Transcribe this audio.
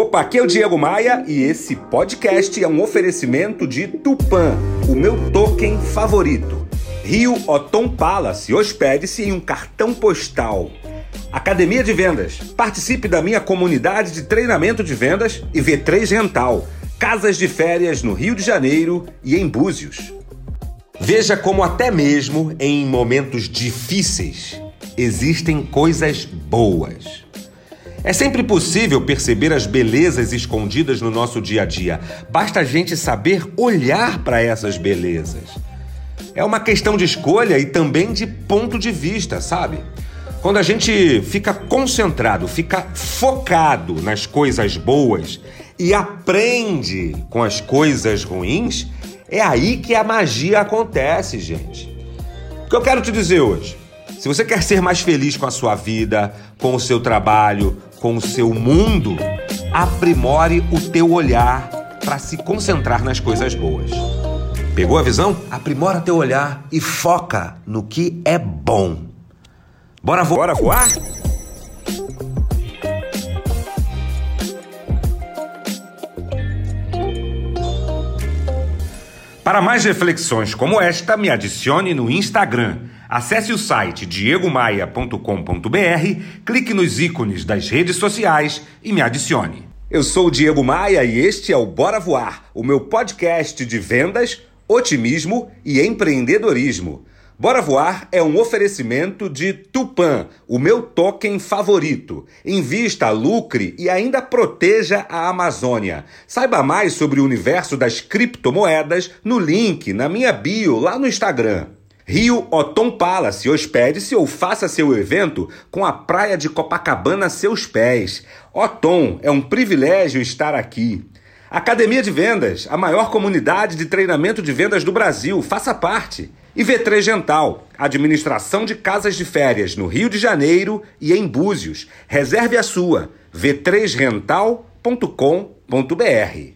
Opa, aqui é o Diego Maia e esse podcast é um oferecimento de Tupan, o meu token favorito. Rio Otom Palace, hospede-se em um cartão postal. Academia de Vendas, participe da minha comunidade de treinamento de vendas e V3 Rental, casas de férias no Rio de Janeiro e em Búzios. Veja como até mesmo em momentos difíceis existem coisas boas. É sempre possível perceber as belezas escondidas no nosso dia a dia. Basta a gente saber olhar para essas belezas. É uma questão de escolha e também de ponto de vista, sabe? Quando a gente fica concentrado, fica focado nas coisas boas e aprende com as coisas ruins, é aí que a magia acontece, gente. O que eu quero te dizer hoje? Se você quer ser mais feliz com a sua vida, com o seu trabalho, com o seu mundo, aprimore o teu olhar para se concentrar nas coisas boas. Pegou a visão? Aprimora teu olhar e foca no que é bom. Bora, vo Bora voar? Para mais reflexões como esta, me adicione no Instagram. Acesse o site diegomaia.com.br, clique nos ícones das redes sociais e me adicione. Eu sou Diego Maia e este é o Bora Voar, o meu podcast de vendas, otimismo e empreendedorismo. Bora Voar é um oferecimento de Tupan, o meu token favorito. Invista, lucre e ainda proteja a Amazônia. Saiba mais sobre o universo das criptomoedas no link na minha bio lá no Instagram. Rio Otom Palace, hospede-se ou faça seu evento com a praia de Copacabana a seus pés. Otom, é um privilégio estar aqui. Academia de Vendas, a maior comunidade de treinamento de vendas do Brasil, faça parte. E V3 Gental, administração de casas de férias no Rio de Janeiro e em Búzios. Reserve a sua, v3rental.com.br.